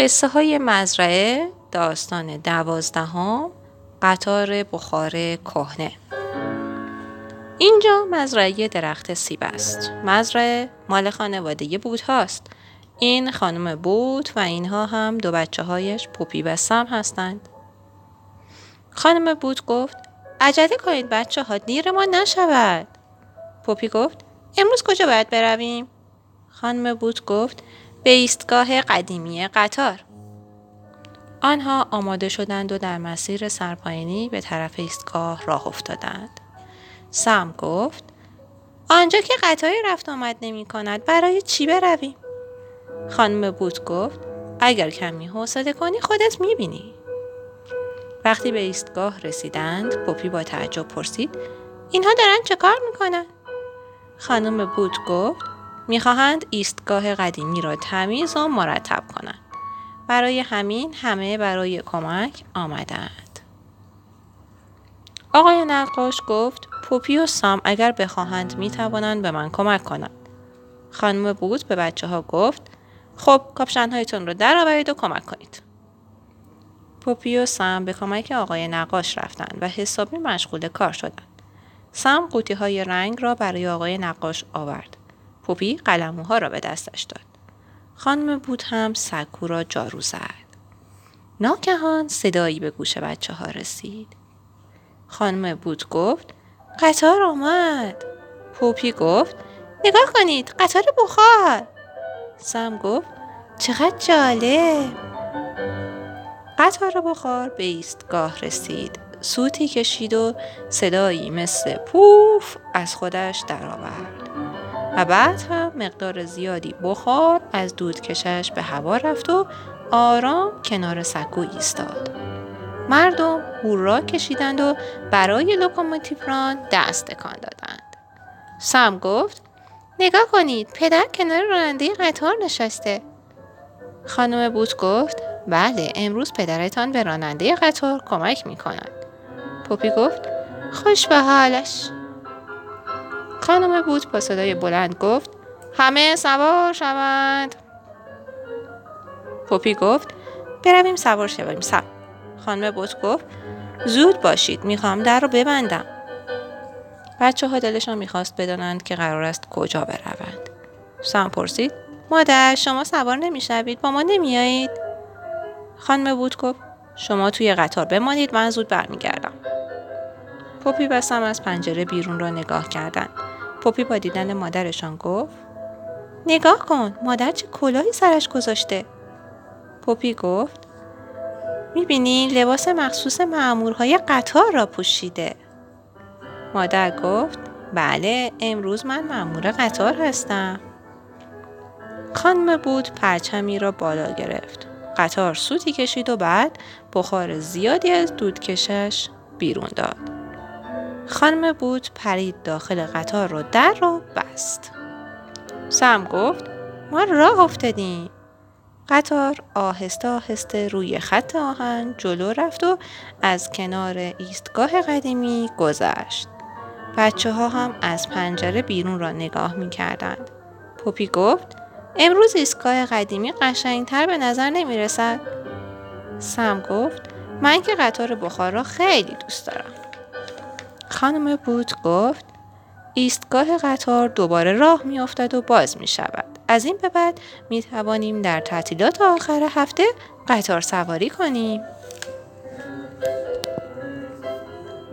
قصه های مزرعه داستان دوازدهم قطار بخار کهنه. اینجا مزرعه درخت سیب است. مزرعه مال خانواده بود هاست. این خانم بود و اینها هم دو بچه هایش پوپی و سم هستند. خانم بود گفت عجله کنید بچه ها دیر ما نشود. پوپی گفت امروز کجا باید برویم؟ خانم بود گفت به ایستگاه قدیمی قطار آنها آماده شدند و در مسیر سرپاینی به طرف ایستگاه راه افتادند سم گفت آنجا که قطاری رفت آمد نمی کند برای چی برویم خانم بود گفت اگر کمی حوصله کنی خودت می بینی. وقتی به ایستگاه رسیدند پوپی با تعجب پرسید اینها دارن چه کار می‌کنن؟ خانم بود گفت می‌خواهند ایستگاه قدیمی را تمیز و مرتب کنند. برای همین همه برای کمک آمدند. آقای نقاش گفت پوپی و سام اگر بخواهند می توانند به من کمک کنند. خانم بود به بچه ها گفت خب کاپشنهایتون رو درآورید و کمک کنید. پوپی و سم به کمک آقای نقاش رفتند و حسابی مشغول کار شدند. سم قوطی های رنگ را برای آقای نقاش آورد. پوپی قلموها را به دستش داد. خانم بود هم سکو را جارو زد. ناگهان صدایی به گوش بچه ها رسید. خانم بود گفت قطار آمد. پوپی گفت نگاه کنید قطار بخار. سم گفت چقدر جالب. قطار بخار به ایستگاه رسید. سوتی کشید و صدایی مثل پوف از خودش درآورد. و بعد هم مقدار زیادی بخار از دودکشش به هوا رفت و آرام کنار سکو ایستاد. مردم هورا کشیدند و برای لوکوموتیو ران دست تکان دادند. سم گفت نگاه کنید پدر کنار راننده قطار نشسته. خانم بوت گفت بله امروز پدرتان به راننده قطار کمک می کند. پوپی گفت خوش به حالش. خانم بود با صدای بلند گفت همه سوار شوند. پوپی گفت برویم سوار شویم سب. خانم بود گفت زود باشید می‌خوام در رو ببندم. بچه ها دلشان می‌خواست بدانند که قرار است کجا بروند. سم پرسید مادر شما سوار نمی‌شوید؟ با ما نمیایید خانم بود گفت شما توی قطار بمانید من زود برمیگردم. پوپی و سم از پنجره بیرون را نگاه کردند. پوپی با دیدن مادرشان گفت نگاه کن مادر چه کلاهی سرش گذاشته. پوپی گفت می‌بینی لباس مخصوص معمورهای قطار را پوشیده. مادر گفت بله امروز من معمور قطار هستم. خانم بود پرچمی را بالا گرفت. قطار سوتی کشید و بعد بخار زیادی از دودکشش بیرون داد. خانم بود پرید داخل قطار رو در رو بست. سم گفت ما راه افتادیم. قطار آهسته آهسته روی خط آهن جلو رفت و از کنار ایستگاه قدیمی گذشت. بچه ها هم از پنجره بیرون را نگاه می کردند. پوپی گفت امروز ایستگاه قدیمی قشنگتر به نظر نمی رسد. سم گفت من که قطار بخار را خیلی دوست دارم. خانم بود گفت ایستگاه قطار دوباره راه می افتد و باز می شود. از این به بعد می توانیم در تعطیلات آخر هفته قطار سواری کنیم.